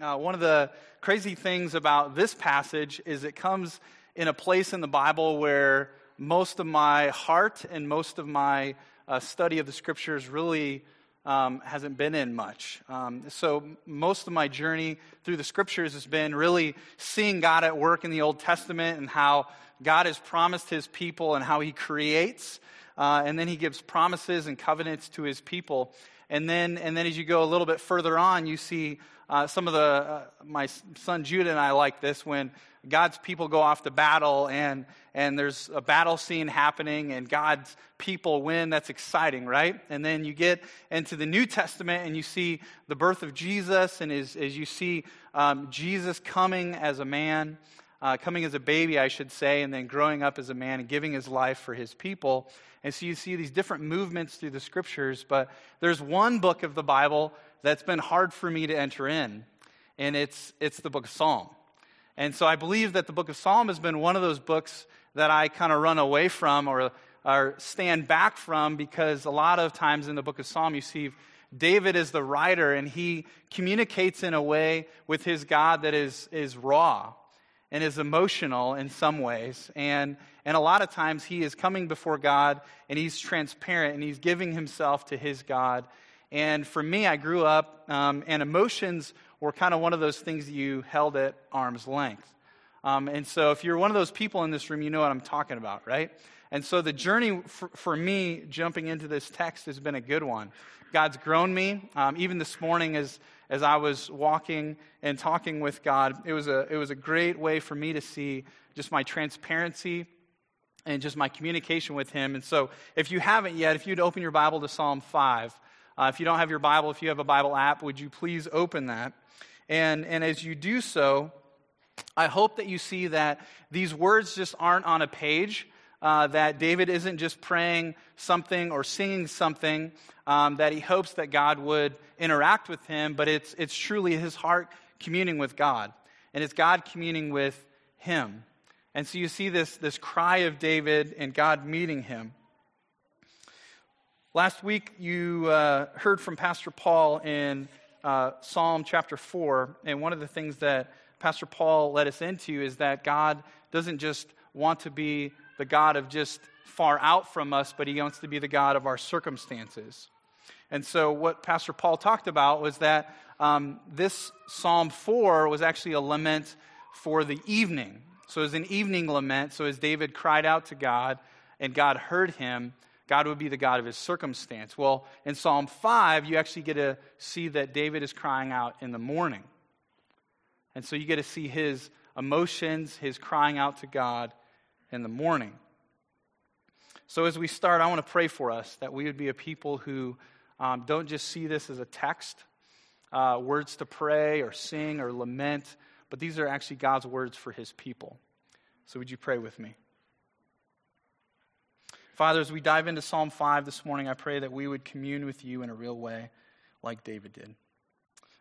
Uh, one of the crazy things about this passage is it comes in a place in the Bible where most of my heart and most of my uh, study of the scriptures really um, hasn't been in much. Um, so, most of my journey through the scriptures has been really seeing God at work in the Old Testament and how God has promised his people and how he creates. Uh, and then he gives promises and covenants to his people. And then, and then as you go a little bit further on, you see uh, some of the, uh, my son Judah and I like this when God's people go off to battle and, and there's a battle scene happening and God's people win. That's exciting, right? And then you get into the New Testament and you see the birth of Jesus and as, as you see um, Jesus coming as a man, uh, coming as a baby, I should say, and then growing up as a man and giving his life for his people. And so you see these different movements through the scriptures, but there's one book of the Bible that's been hard for me to enter in, and it's, it's the book of Psalm. And so I believe that the book of Psalm has been one of those books that I kind of run away from or, or stand back from because a lot of times in the book of Psalm you see David is the writer and he communicates in a way with his God that is, is raw and is emotional in some ways. And, and a lot of times he is coming before God and he's transparent and he's giving himself to his God. And for me, I grew up, um, and emotions were kind of one of those things that you held at arm's length. Um, and so if you're one of those people in this room, you know what I'm talking about, right? And so the journey for, for me jumping into this text has been a good one. God's grown me. Um, even this morning, as, as I was walking and talking with God, it was, a, it was a great way for me to see just my transparency and just my communication with Him. And so, if you haven't yet, if you'd open your Bible to Psalm 5, uh, if you don't have your Bible, if you have a Bible app, would you please open that? And, and as you do so, I hope that you see that these words just aren't on a page, uh, that David isn't just praying something or singing something, um, that he hopes that God would interact with him, but it's, it's truly his heart communing with God. And it's God communing with him. And so you see this, this cry of David and God meeting him. Last week, you uh, heard from Pastor Paul in uh, Psalm chapter 4, and one of the things that Pastor Paul led us into is that God doesn't just want to be the God of just far out from us, but he wants to be the God of our circumstances. And so, what Pastor Paul talked about was that um, this Psalm 4 was actually a lament for the evening. So, it was an evening lament. So, as David cried out to God and God heard him, God would be the God of his circumstance. Well, in Psalm 5, you actually get to see that David is crying out in the morning. And so you get to see his emotions, his crying out to God in the morning. So as we start, I want to pray for us that we would be a people who um, don't just see this as a text, uh, words to pray or sing or lament, but these are actually God's words for his people. So would you pray with me? Father, as we dive into Psalm 5 this morning, I pray that we would commune with you in a real way like David did.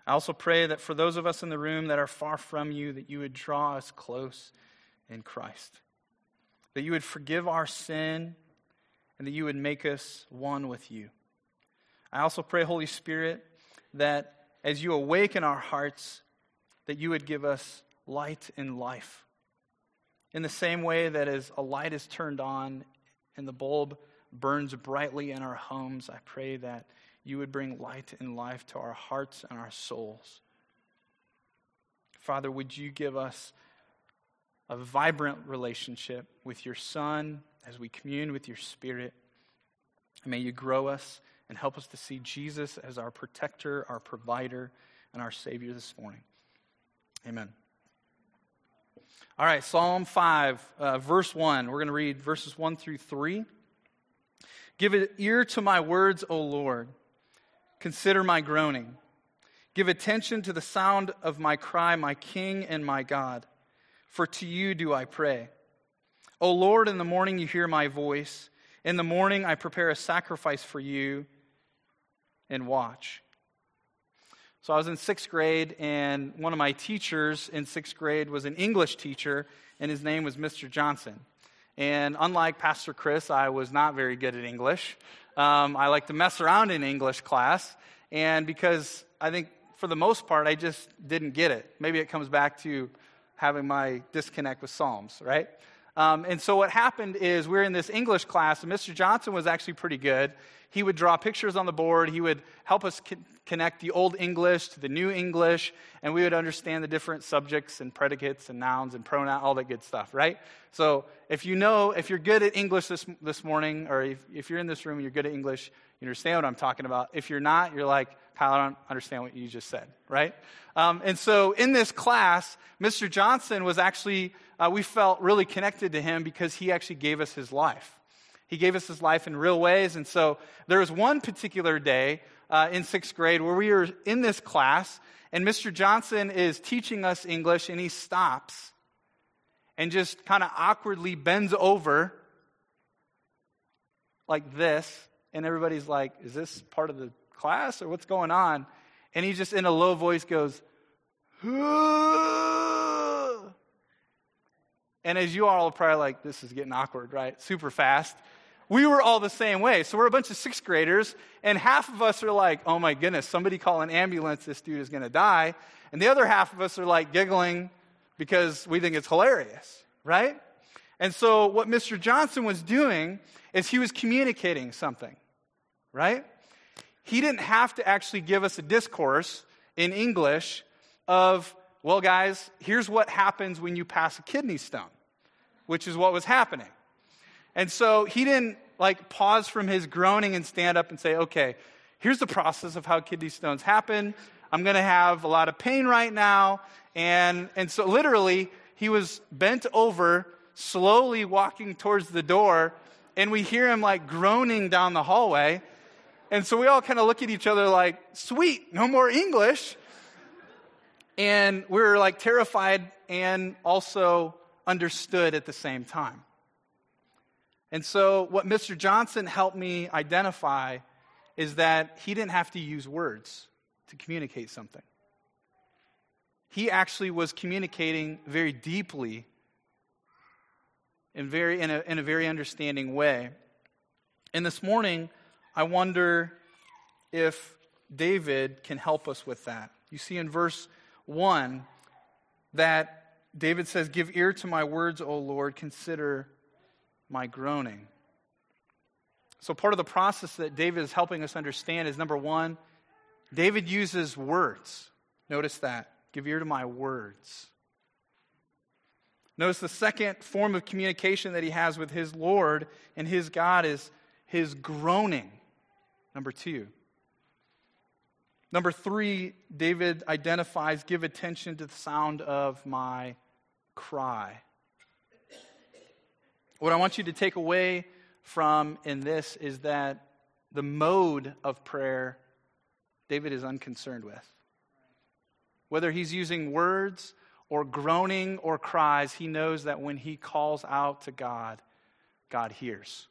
I also pray that for those of us in the room that are far from you, that you would draw us close in Christ. That you would forgive our sin and that you would make us one with you. I also pray, Holy Spirit, that as you awaken our hearts, that you would give us light and life. In the same way that as a light is turned on and the bulb burns brightly in our homes, I pray that you would bring light and life to our hearts and our souls. Father, would you give us a vibrant relationship with your Son as we commune with your Spirit? And may you grow us and help us to see Jesus as our protector, our provider, and our Savior this morning. Amen. All right, Psalm 5, uh, verse 1. We're going to read verses 1 through 3. Give an ear to my words, O Lord. Consider my groaning. Give attention to the sound of my cry, my King and my God. For to you do I pray. O Lord, in the morning you hear my voice. In the morning I prepare a sacrifice for you and watch. So I was in sixth grade, and one of my teachers in sixth grade was an English teacher, and his name was Mr. Johnson. And unlike Pastor Chris, I was not very good at English. Um, I like to mess around in English class, and because I think for the most part, I just didn't get it. Maybe it comes back to having my disconnect with Psalms, right? Um, and so what happened is we are in this English class, and Mr. Johnson was actually pretty good. He would draw pictures on the board. He would help us connect the Old English to the New English, and we would understand the different subjects and predicates and nouns and pronouns, all that good stuff, right? So if you know, if you're good at English this, this morning, or if, if you're in this room and you're good at English, you understand what I'm talking about. If you're not, you're like, Kyle, I don't understand what you just said, right? Um, and so in this class, Mr. Johnson was actually, uh, we felt really connected to him because he actually gave us his life. He gave us his life in real ways. And so there was one particular day uh, in sixth grade where we were in this class, and Mr. Johnson is teaching us English, and he stops and just kind of awkwardly bends over like this. And everybody's like, Is this part of the class or what's going on? And he just in a low voice goes, and as you all are probably like, this is getting awkward, right? Super fast we were all the same way. So we're a bunch of sixth graders, and half of us are like, oh my goodness, somebody call an ambulance, this dude is going to die. And the other half of us are like giggling because we think it's hilarious, right? And so what Mr. Johnson was doing is he was communicating something, right? He didn't have to actually give us a discourse in English of, well, guys, here's what happens when you pass a kidney stone, which is what was happening. And so he didn't like pause from his groaning and stand up and say, okay, here's the process of how kidney stones happen. I'm going to have a lot of pain right now. And, and so literally, he was bent over, slowly walking towards the door, and we hear him like groaning down the hallway. And so we all kind of look at each other like, sweet, no more English. And we we're like terrified and also understood at the same time. And so, what Mr. Johnson helped me identify is that he didn't have to use words to communicate something. He actually was communicating very deeply and very, in, a, in a very understanding way. And this morning, I wonder if David can help us with that. You see in verse 1 that David says, Give ear to my words, O Lord, consider my groaning. So, part of the process that David is helping us understand is number one, David uses words. Notice that. Give ear to my words. Notice the second form of communication that he has with his Lord and his God is his groaning. Number two. Number three, David identifies give attention to the sound of my cry. What I want you to take away from in this is that the mode of prayer David is unconcerned with. Whether he's using words or groaning or cries, he knows that when he calls out to God, God hears.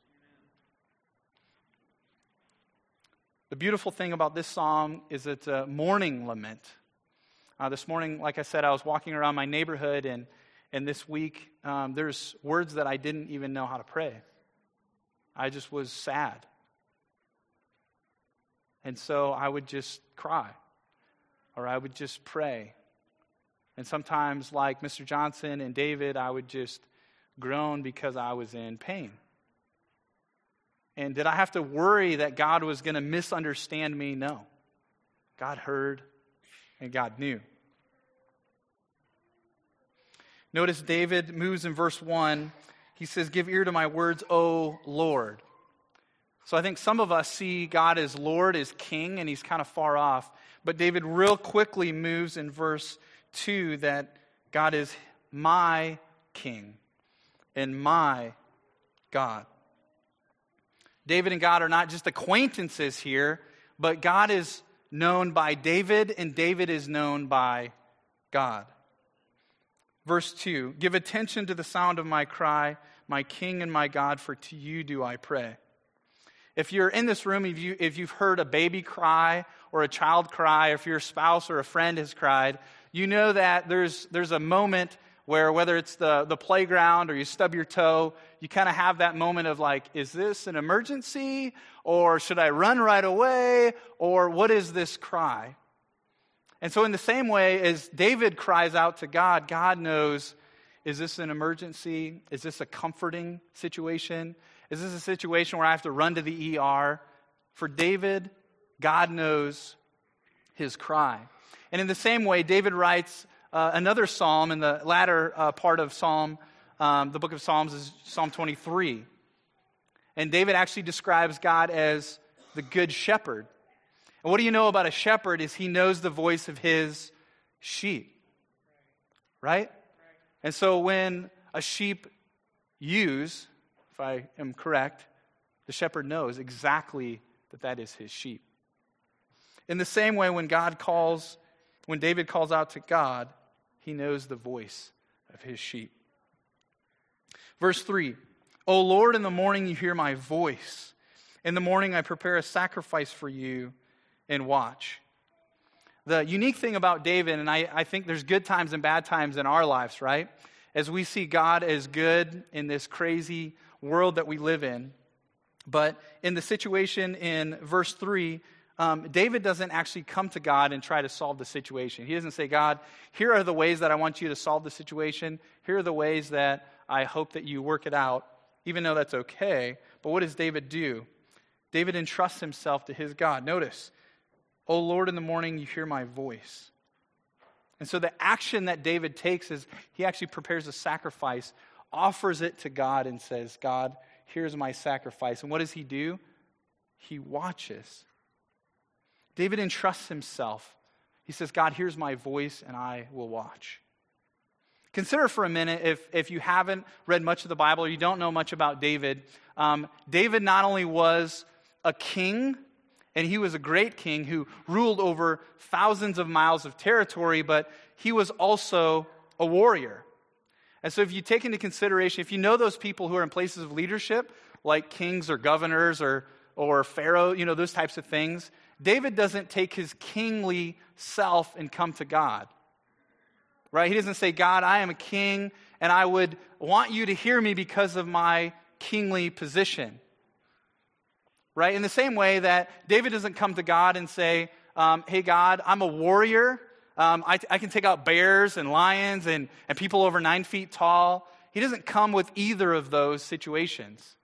The beautiful thing about this song is it's a morning lament. Uh, this morning, like I said, I was walking around my neighborhood and and this week, um, there's words that I didn't even know how to pray. I just was sad. And so I would just cry, or I would just pray. And sometimes, like Mr. Johnson and David, I would just groan because I was in pain. And did I have to worry that God was going to misunderstand me? No. God heard and God knew. Notice David moves in verse 1. He says, Give ear to my words, O Lord. So I think some of us see God as Lord, as King, and he's kind of far off. But David real quickly moves in verse 2 that God is my King and my God. David and God are not just acquaintances here, but God is known by David, and David is known by God. Verse 2 Give attention to the sound of my cry, my King and my God, for to you do I pray. If you're in this room, if, you, if you've heard a baby cry or a child cry, or if your spouse or a friend has cried, you know that there's, there's a moment where, whether it's the, the playground or you stub your toe, you kind of have that moment of like, is this an emergency? Or should I run right away? Or what is this cry? And so, in the same way as David cries out to God, God knows is this an emergency? Is this a comforting situation? Is this a situation where I have to run to the ER? For David, God knows his cry. And in the same way, David writes uh, another psalm in the latter uh, part of Psalm, um, the book of Psalms is Psalm 23. And David actually describes God as the good shepherd. And what do you know about a shepherd is he knows the voice of his sheep. Right? And so when a sheep ewes, if I am correct, the shepherd knows exactly that that is his sheep. In the same way, when God calls, when David calls out to God, he knows the voice of his sheep. Verse 3 O Lord, in the morning you hear my voice. In the morning I prepare a sacrifice for you and watch. The unique thing about David, and I, I think there's good times and bad times in our lives, right? As we see God as good in this crazy world that we live in. But in the situation in verse 3, um, David doesn't actually come to God and try to solve the situation. He doesn't say, God, here are the ways that I want you to solve the situation. Here are the ways that I hope that you work it out, even though that's okay. But what does David do? David entrusts himself to his God. Notice, O Lord, in the morning you hear my voice. And so the action that David takes is he actually prepares a sacrifice, offers it to God, and says, God, here's my sacrifice. And what does he do? He watches. David entrusts himself. He says, God, here's my voice, and I will watch. Consider for a minute, if, if you haven't read much of the Bible or you don't know much about David, um, David not only was a king, and he was a great king who ruled over thousands of miles of territory, but he was also a warrior. And so, if you take into consideration, if you know those people who are in places of leadership, like kings or governors or, or Pharaoh, you know, those types of things, David doesn't take his kingly self and come to God. Right? He doesn't say, God, I am a king, and I would want you to hear me because of my kingly position. Right? In the same way that David doesn't come to God and say, um, Hey, God, I'm a warrior. Um, I, I can take out bears and lions and, and people over nine feet tall. He doesn't come with either of those situations.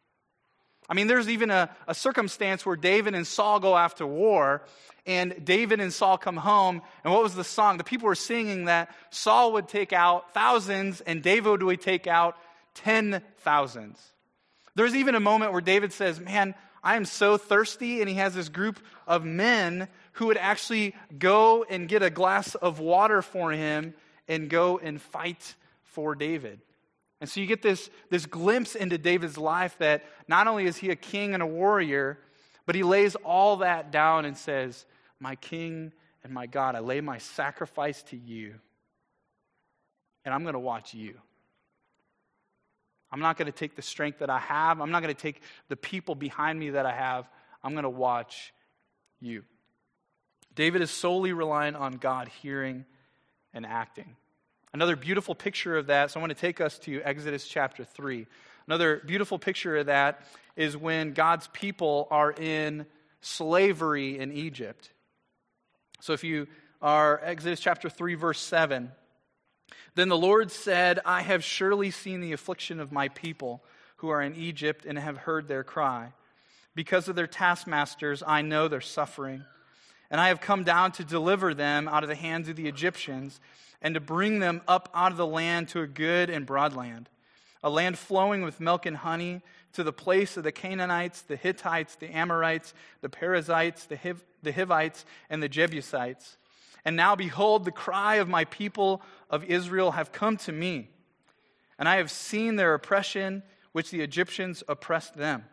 I mean, there's even a, a circumstance where David and Saul go after war, and David and Saul come home, and what was the song? The people were singing that Saul would take out thousands, and David would take out ten thousands. There's even a moment where David says, Man, I am so thirsty, and he has this group of men who would actually go and get a glass of water for him and go and fight for David. And so you get this, this glimpse into David's life that not only is he a king and a warrior, but he lays all that down and says, My king and my God, I lay my sacrifice to you, and I'm going to watch you. I'm not going to take the strength that I have. I'm not going to take the people behind me that I have. I'm going to watch you. David is solely relying on God hearing and acting. Another beautiful picture of that, so I want to take us to Exodus chapter 3. Another beautiful picture of that is when God's people are in slavery in Egypt. So if you are Exodus chapter 3 verse 7, then the Lord said, I have surely seen the affliction of my people who are in Egypt and have heard their cry. Because of their taskmasters, I know their suffering. And I have come down to deliver them out of the hands of the Egyptians and to bring them up out of the land to a good and broad land, a land flowing with milk and honey, to the place of the Canaanites, the Hittites, the Amorites, the Perizzites, the, Hiv- the Hivites, and the Jebusites. And now, behold, the cry of my people of Israel have come to me, and I have seen their oppression, which the Egyptians oppressed them.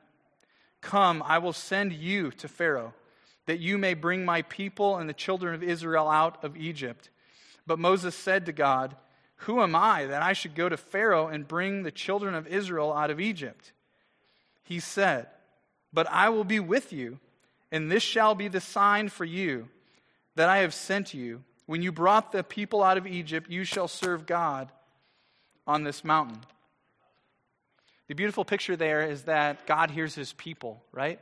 Come, I will send you to Pharaoh, that you may bring my people and the children of Israel out of Egypt. But Moses said to God, Who am I that I should go to Pharaoh and bring the children of Israel out of Egypt? He said, But I will be with you, and this shall be the sign for you that I have sent you. When you brought the people out of Egypt, you shall serve God on this mountain. The beautiful picture there is that God hears his people, right?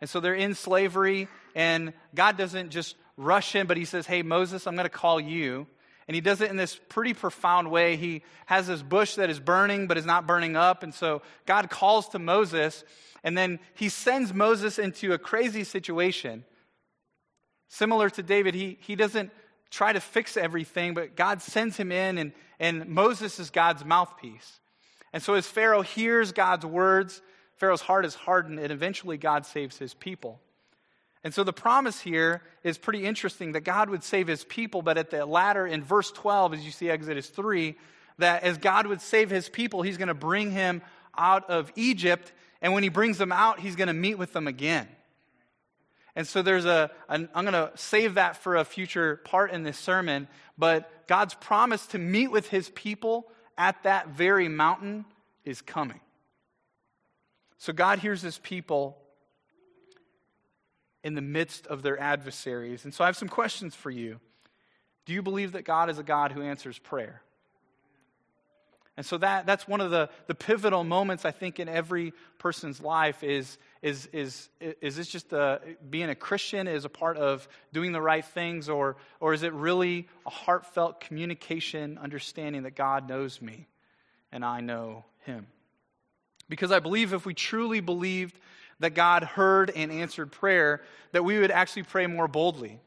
And so they're in slavery, and God doesn't just rush in, but he says, Hey, Moses, I'm going to call you. And he does it in this pretty profound way. He has this bush that is burning, but is not burning up. And so God calls to Moses, and then he sends Moses into a crazy situation. Similar to David, he, he doesn't try to fix everything, but God sends him in, and, and Moses is God's mouthpiece. And so as Pharaoh hears God's words, Pharaoh's heart is hardened, and eventually God saves his people. And so the promise here is pretty interesting that God would save his people, but at the latter, in verse 12, as you see Exodus 3, that as God would save his people, he's going to bring him out of Egypt, and when he brings them out, he's going to meet with them again. And so there's a, an, I'm going to save that for a future part in this sermon, but God's promise to meet with his people at that very mountain is coming. So God hears his people in the midst of their adversaries. And so I have some questions for you. Do you believe that God is a God who answers prayer? And so that, that's one of the, the pivotal moments, I think, in every person's life is, is, is, is this just a, being a Christian is a part of doing the right things, or, or is it really a heartfelt communication, understanding that God knows me and I know him? Because I believe if we truly believed that God heard and answered prayer, that we would actually pray more boldly.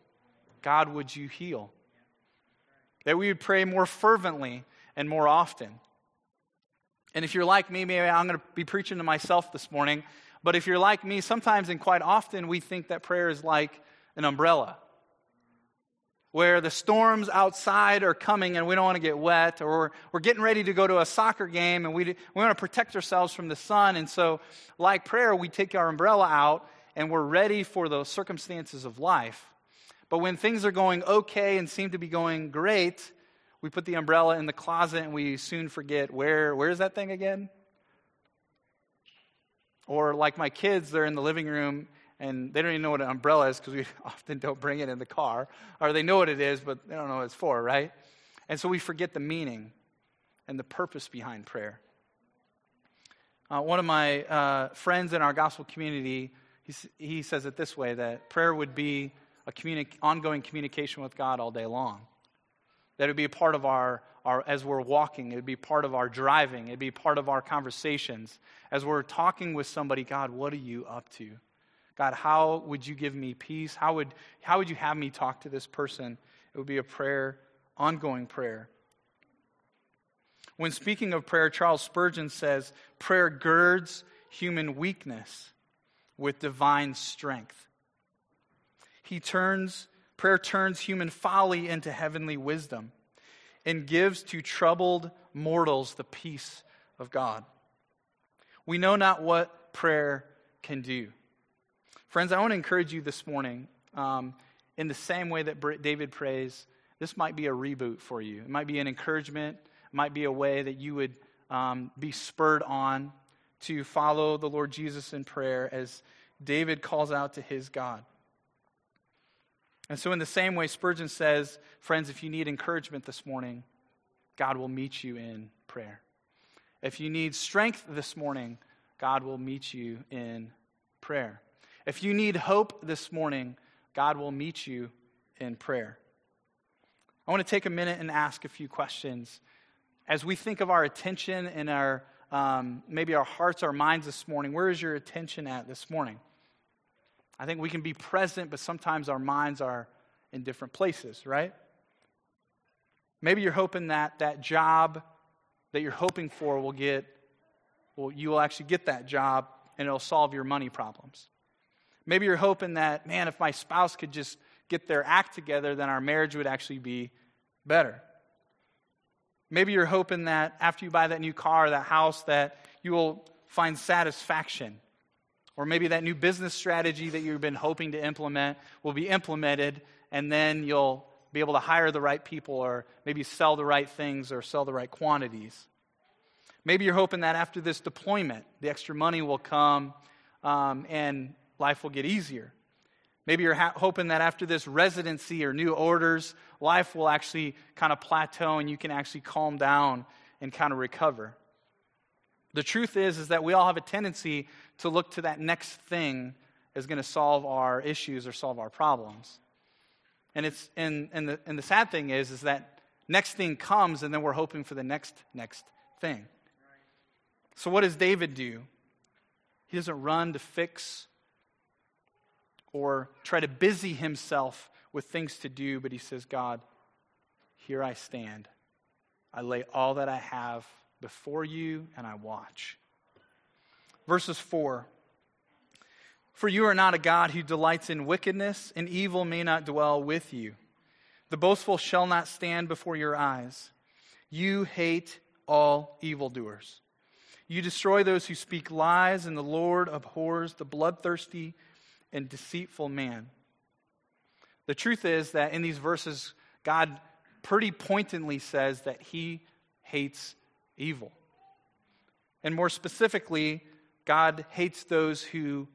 God, would you heal? That we would pray more fervently and more often. And if you're like me, maybe I'm going to be preaching to myself this morning, but if you're like me, sometimes and quite often we think that prayer is like an umbrella where the storms outside are coming and we don't want to get wet, or we're getting ready to go to a soccer game and we, we want to protect ourselves from the sun. And so, like prayer, we take our umbrella out and we're ready for the circumstances of life. But when things are going okay and seem to be going great, we put the umbrella in the closet and we soon forget where where's that thing again? Or like my kids, they're in the living room and they don't even know what an umbrella is because we often don't bring it in the car. Or they know what it is, but they don't know what it's for, right? And so we forget the meaning and the purpose behind prayer. Uh, one of my uh, friends in our gospel community, he, he says it this way that prayer would be a communi- ongoing communication with God all day long. That it would be a part of our, our, as we're walking, it would be part of our driving, it would be part of our conversations. As we're talking with somebody, God, what are you up to? God, how would you give me peace? How would, how would you have me talk to this person? It would be a prayer, ongoing prayer. When speaking of prayer, Charles Spurgeon says, prayer girds human weakness with divine strength. He turns, prayer turns human folly into heavenly wisdom and gives to troubled mortals the peace of God. We know not what prayer can do. Friends, I want to encourage you this morning um, in the same way that David prays. This might be a reboot for you. It might be an encouragement. It might be a way that you would um, be spurred on to follow the Lord Jesus in prayer as David calls out to his God. And so, in the same way, Spurgeon says, friends, if you need encouragement this morning, God will meet you in prayer. If you need strength this morning, God will meet you in prayer. If you need hope this morning, God will meet you in prayer. I want to take a minute and ask a few questions. As we think of our attention and our um, maybe our hearts, our minds this morning, where is your attention at this morning? I think we can be present, but sometimes our minds are in different places, right? Maybe you're hoping that that job that you're hoping for will get, well, you will actually get that job and it'll solve your money problems. Maybe you're hoping that, man, if my spouse could just get their act together, then our marriage would actually be better. Maybe you're hoping that after you buy that new car, that house, that you will find satisfaction. Or maybe that new business strategy that you've been hoping to implement will be implemented, and then you'll be able to hire the right people, or maybe sell the right things, or sell the right quantities. Maybe you're hoping that after this deployment, the extra money will come um, and life will get easier. Maybe you're ha- hoping that after this residency or new orders, life will actually kind of plateau and you can actually calm down and kind of recover. The truth is is that we all have a tendency to look to that next thing as going to solve our issues or solve our problems. And, it's, and, and, the, and the sad thing is, is that next thing comes, and then we're hoping for the next, next thing. So, what does David do? He doesn't run to fix or try to busy himself with things to do, but he says, God, here I stand. I lay all that I have before you and I watch. Verses 4 For you are not a God who delights in wickedness, and evil may not dwell with you. The boastful shall not stand before your eyes. You hate all evildoers. You destroy those who speak lies, and the Lord abhors the bloodthirsty and deceitful man. The truth is that in these verses, God pretty pointedly says that he hates evil. And more specifically, God hates those who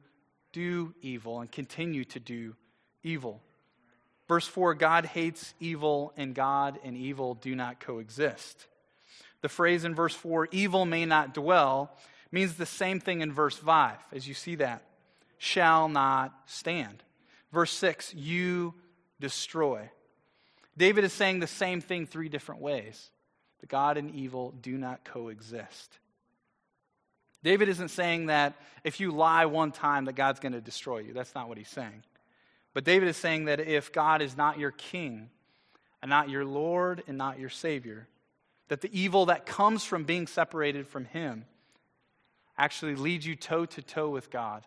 do evil and continue to do evil. Verse 4 God hates evil, and God and evil do not coexist. The phrase in verse 4, evil may not dwell, means the same thing in verse 5, as you see that. Shall not stand. Verse 6, you destroy. David is saying the same thing three different ways. The God and evil do not coexist. David isn't saying that if you lie one time that God's going to destroy you. That's not what he's saying. But David is saying that if God is not your king, and not your Lord, and not your Savior, that the evil that comes from being separated from him actually leads you toe to toe with God.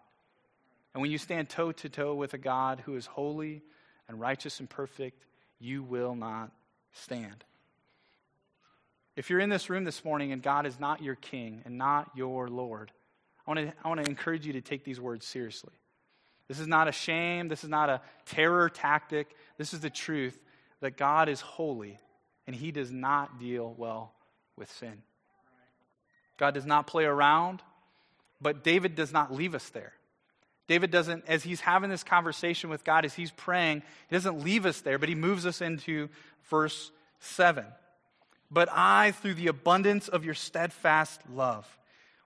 And when you stand toe to toe with a God who is holy and righteous and perfect, you will not stand. If you're in this room this morning and God is not your king and not your Lord, I want to, I want to encourage you to take these words seriously. This is not a shame. This is not a terror tactic. This is the truth that God is holy and he does not deal well with sin. God does not play around, but David does not leave us there. David doesn't, as he's having this conversation with God, as he's praying, he doesn't leave us there, but he moves us into verse 7. But I, through the abundance of your steadfast love,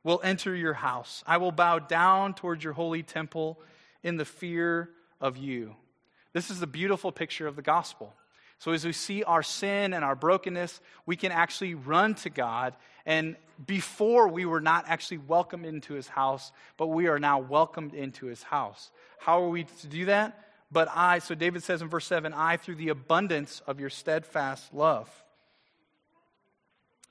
will enter your house. I will bow down towards your holy temple in the fear of you. This is the beautiful picture of the gospel. So, as we see our sin and our brokenness, we can actually run to God. And before we were not actually welcomed into his house, but we are now welcomed into his house. How are we to do that? But I, so David says in verse 7, I, through the abundance of your steadfast love.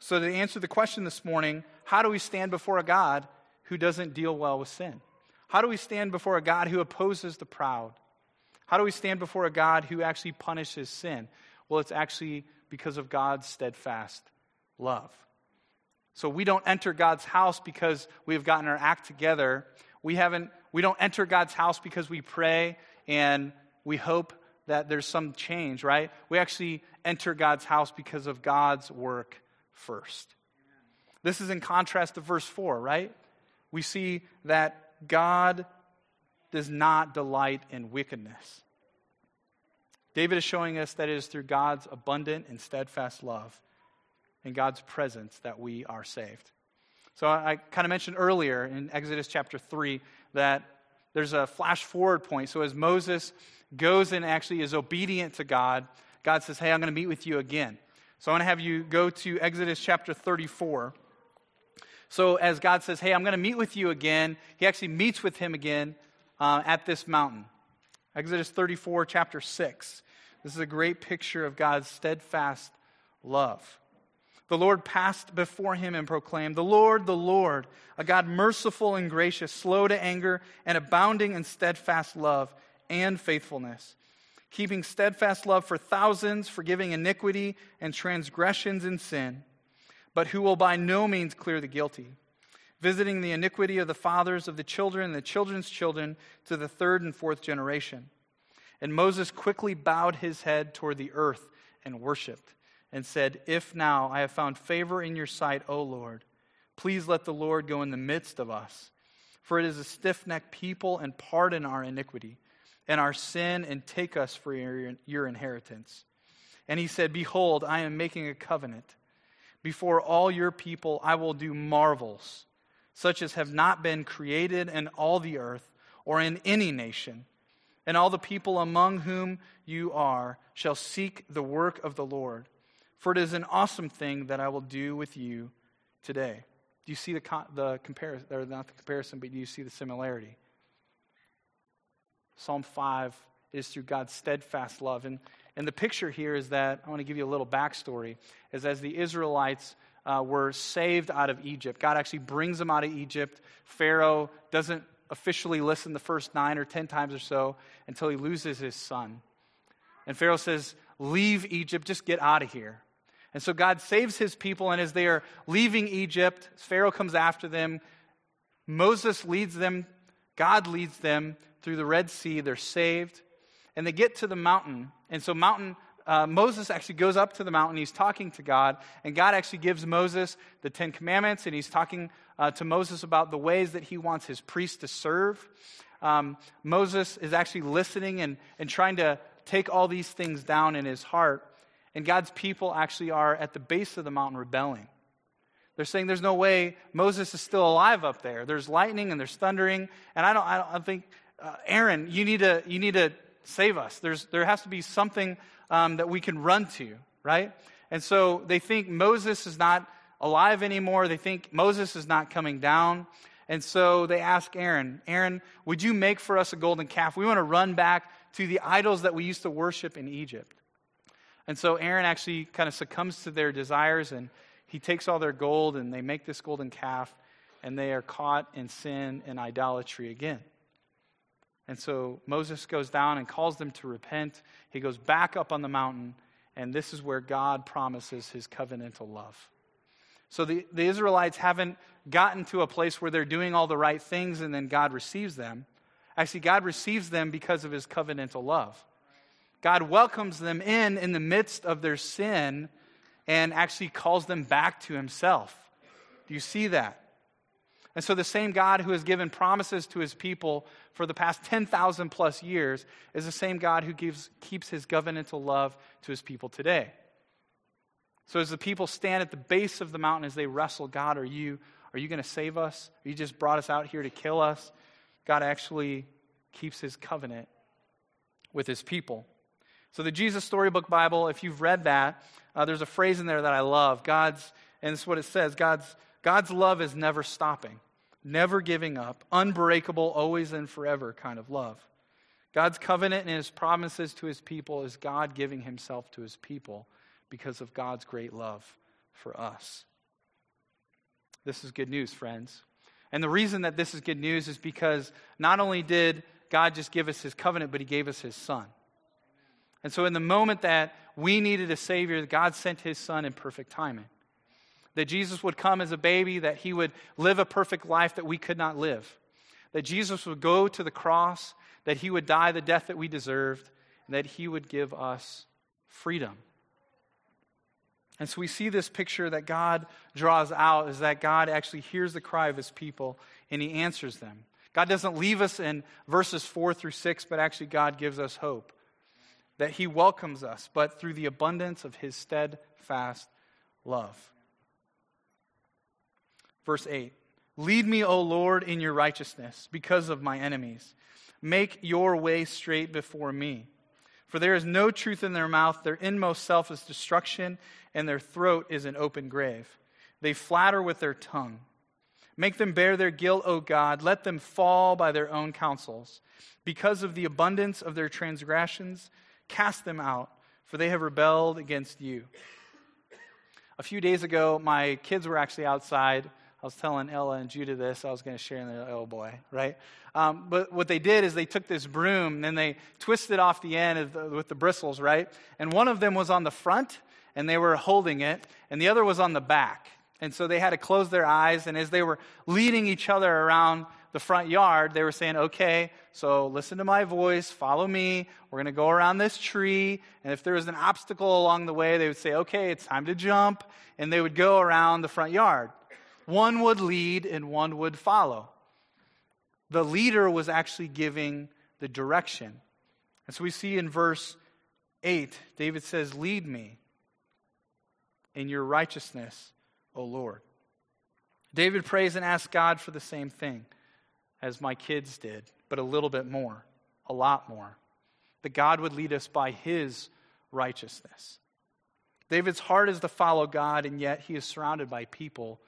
So, to answer the question this morning, how do we stand before a God who doesn't deal well with sin? How do we stand before a God who opposes the proud? How do we stand before a God who actually punishes sin? Well, it's actually because of God's steadfast love. So we don't enter God's house because we have gotten our act together. We haven't we don't enter God's house because we pray and we hope that there's some change, right? We actually enter God's house because of God's work first. This is in contrast to verse 4, right? We see that God does not delight in wickedness. David is showing us that it is through God's abundant and steadfast love and God's presence that we are saved. So I, I kind of mentioned earlier in Exodus chapter 3 that there's a flash forward point. So as Moses goes and actually is obedient to God, God says, Hey, I'm going to meet with you again. So I want to have you go to Exodus chapter 34. So as God says, Hey, I'm going to meet with you again, he actually meets with him again uh, at this mountain. Exodus 34, chapter 6. This is a great picture of God's steadfast love. The Lord passed before him and proclaimed, The Lord, the Lord, a God merciful and gracious, slow to anger, and abounding in steadfast love and faithfulness, keeping steadfast love for thousands, forgiving iniquity and transgressions and sin, but who will by no means clear the guilty visiting the iniquity of the fathers of the children and the children's children to the third and fourth generation. And Moses quickly bowed his head toward the earth and worshiped, and said, If now I have found favor in your sight, O Lord, please let the Lord go in the midst of us. For it is a stiff necked people, and pardon our iniquity and our sin, and take us for your, your inheritance. And he said, Behold, I am making a covenant. Before all your people, I will do marvels such as have not been created in all the earth or in any nation, and all the people among whom you are shall seek the work of the Lord. For it is an awesome thing that I will do with you today. Do you see the, the comparison, or not the comparison, but do you see the similarity? Psalm 5 is through God's steadfast love. And, and the picture here is that, I want to give you a little backstory, is as the Israelites uh, were saved out of Egypt, God actually brings them out of Egypt. Pharaoh doesn't officially listen the first nine or ten times or so until he loses his son. And Pharaoh says, Leave Egypt, just get out of here. And so God saves his people, and as they are leaving Egypt, Pharaoh comes after them. Moses leads them, God leads them through the Red Sea. They're saved. And they get to the mountain. And so, mountain, uh, Moses actually goes up to the mountain. He's talking to God. And God actually gives Moses the Ten Commandments. And he's talking uh, to Moses about the ways that he wants his priests to serve. Um, Moses is actually listening and, and trying to take all these things down in his heart. And God's people actually are at the base of the mountain rebelling. They're saying there's no way Moses is still alive up there. There's lightning and there's thundering. And I don't, I don't I think, uh, Aaron, you need, to, you need to save us. There's, there has to be something um, that we can run to, right? And so they think Moses is not alive anymore. They think Moses is not coming down. And so they ask Aaron, Aaron, would you make for us a golden calf? We want to run back to the idols that we used to worship in Egypt. And so Aaron actually kind of succumbs to their desires and he takes all their gold and they make this golden calf and they are caught in sin and idolatry again. And so Moses goes down and calls them to repent. He goes back up on the mountain, and this is where God promises his covenantal love. So the, the Israelites haven't gotten to a place where they're doing all the right things and then God receives them. Actually, God receives them because of his covenantal love. God welcomes them in in the midst of their sin and actually calls them back to himself. Do you see that? And so, the same God who has given promises to his people for the past 10,000 plus years is the same God who gives, keeps his covenantal love to his people today. So, as the people stand at the base of the mountain as they wrestle, God, are you, are you going to save us? Are you just brought us out here to kill us? God actually keeps his covenant with his people. So, the Jesus Storybook Bible, if you've read that, uh, there's a phrase in there that I love. God's, and this is what it says God's, God's love is never stopping, never giving up, unbreakable, always and forever kind of love. God's covenant and his promises to his people is God giving himself to his people because of God's great love for us. This is good news, friends. And the reason that this is good news is because not only did God just give us his covenant, but he gave us his son. And so, in the moment that we needed a Savior, God sent His Son in perfect timing. That Jesus would come as a baby, that He would live a perfect life that we could not live. That Jesus would go to the cross, that He would die the death that we deserved, and that He would give us freedom. And so we see this picture that God draws out is that God actually hears the cry of his people and he answers them. God doesn't leave us in verses 4 through 6, but actually God gives us hope that he welcomes us, but through the abundance of his steadfast love. Verse 8 Lead me, O Lord, in your righteousness because of my enemies. Make your way straight before me. For there is no truth in their mouth, their inmost self is destruction, and their throat is an open grave. They flatter with their tongue. Make them bear their guilt, O God. Let them fall by their own counsels. Because of the abundance of their transgressions, Cast them out, for they have rebelled against you. A few days ago, my kids were actually outside. I was telling Ella and Judah this. I was going to share, and they're like, oh boy, right? Um, but what they did is they took this broom and they twisted off the end the, with the bristles, right? And one of them was on the front, and they were holding it, and the other was on the back. And so they had to close their eyes, and as they were leading each other around the front yard, they were saying, okay, so listen to my voice, follow me. We're going to go around this tree. And if there was an obstacle along the way, they would say, okay, it's time to jump. And they would go around the front yard. One would lead and one would follow. The leader was actually giving the direction. And so we see in verse 8, David says, Lead me in your righteousness, O Lord. David prays and asks God for the same thing as my kids did, but a little bit more. a lot more. That God would lead us by his righteousness. David's heart is to follow God, and yet he is surrounded by people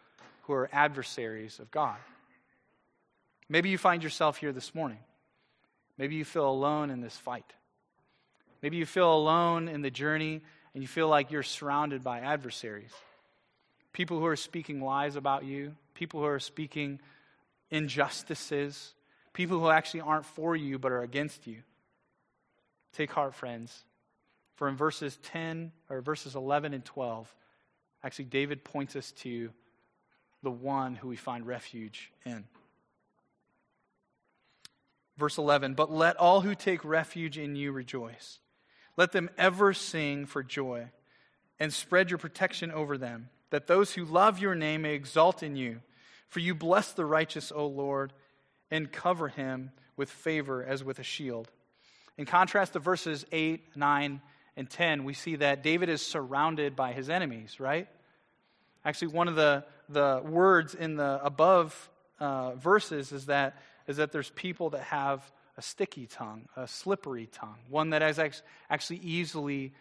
who are adversaries of God. Maybe you find yourself here this morning. Maybe you feel alone in this fight. Maybe you feel alone in the journey and you feel like you're surrounded by adversaries. People who are speaking lies about you, people who are speaking injustices, people who actually aren't for you but are against you. Take heart, friends. For in verses 10 or verses 11 and 12, actually, David points us to the one who we find refuge in. Verse 11, but let all who take refuge in you rejoice. Let them ever sing for joy and spread your protection over them, that those who love your name may exult in you. For you bless the righteous, O Lord, and cover him with favor as with a shield. In contrast to verses 8, 9, and 10, we see that David is surrounded by his enemies, right? Actually, one of the, the words in the above uh, verses is that is that there's people that have a sticky tongue, a slippery tongue, one that is actually easily,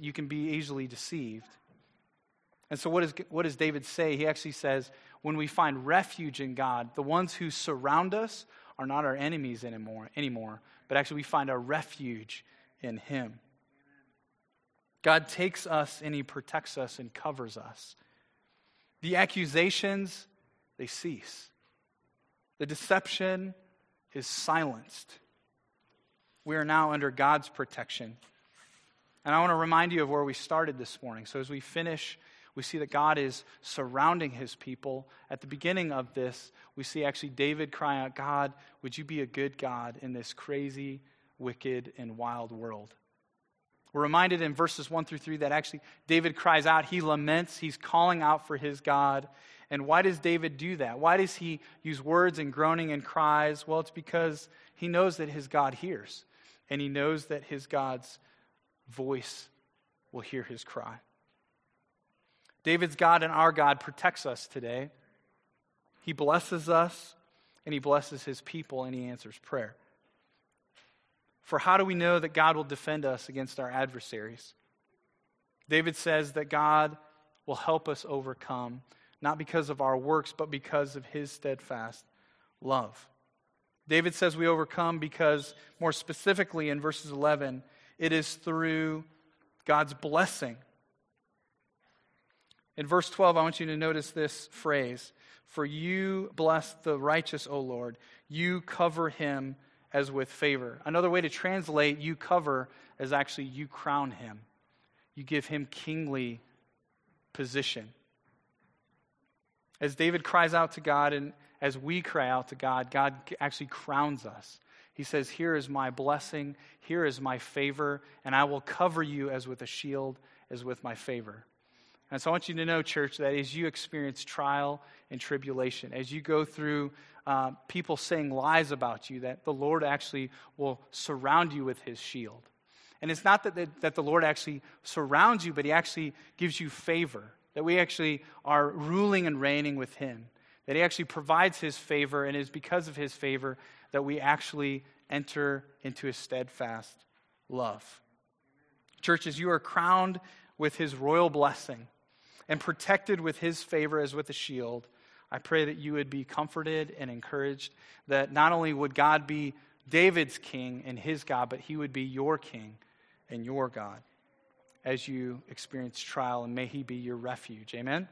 you can be easily deceived. And so, what, is, what does David say? He actually says, when we find refuge in God, the ones who surround us are not our enemies anymore, anymore but actually we find our refuge in Him. God takes us and He protects us and covers us. The accusations, they cease. The deception is silenced. We are now under God's protection. And I want to remind you of where we started this morning. So as we finish, we see that God is surrounding his people. At the beginning of this, we see actually David crying out, God, would you be a good God in this crazy, wicked, and wild world? We're reminded in verses 1 through 3 that actually David cries out, he laments, he's calling out for his God. And why does David do that? Why does he use words and groaning and cries? Well, it's because he knows that his God hears, and he knows that his God's voice will hear his cry. David's God and our God protects us today. He blesses us, and he blesses his people, and he answers prayer. For how do we know that God will defend us against our adversaries? David says that God will help us overcome not because of our works, but because of his steadfast love. David says we overcome because, more specifically in verses 11, it is through God's blessing. In verse 12, I want you to notice this phrase For you bless the righteous, O Lord, you cover him as with favor. Another way to translate you cover is actually you crown him, you give him kingly position. As David cries out to God and as we cry out to God, God actually crowns us. He says, Here is my blessing, here is my favor, and I will cover you as with a shield, as with my favor. And so I want you to know, church, that as you experience trial and tribulation, as you go through uh, people saying lies about you, that the Lord actually will surround you with his shield. And it's not that the, that the Lord actually surrounds you, but he actually gives you favor that we actually are ruling and reigning with Him, that He actually provides His favor, and it is because of His favor that we actually enter into His steadfast love. Churches, you are crowned with His royal blessing and protected with His favor as with a shield. I pray that you would be comforted and encouraged that not only would God be David's king and his God, but he would be your king and your God as you experience trial, and may He be your refuge. Amen.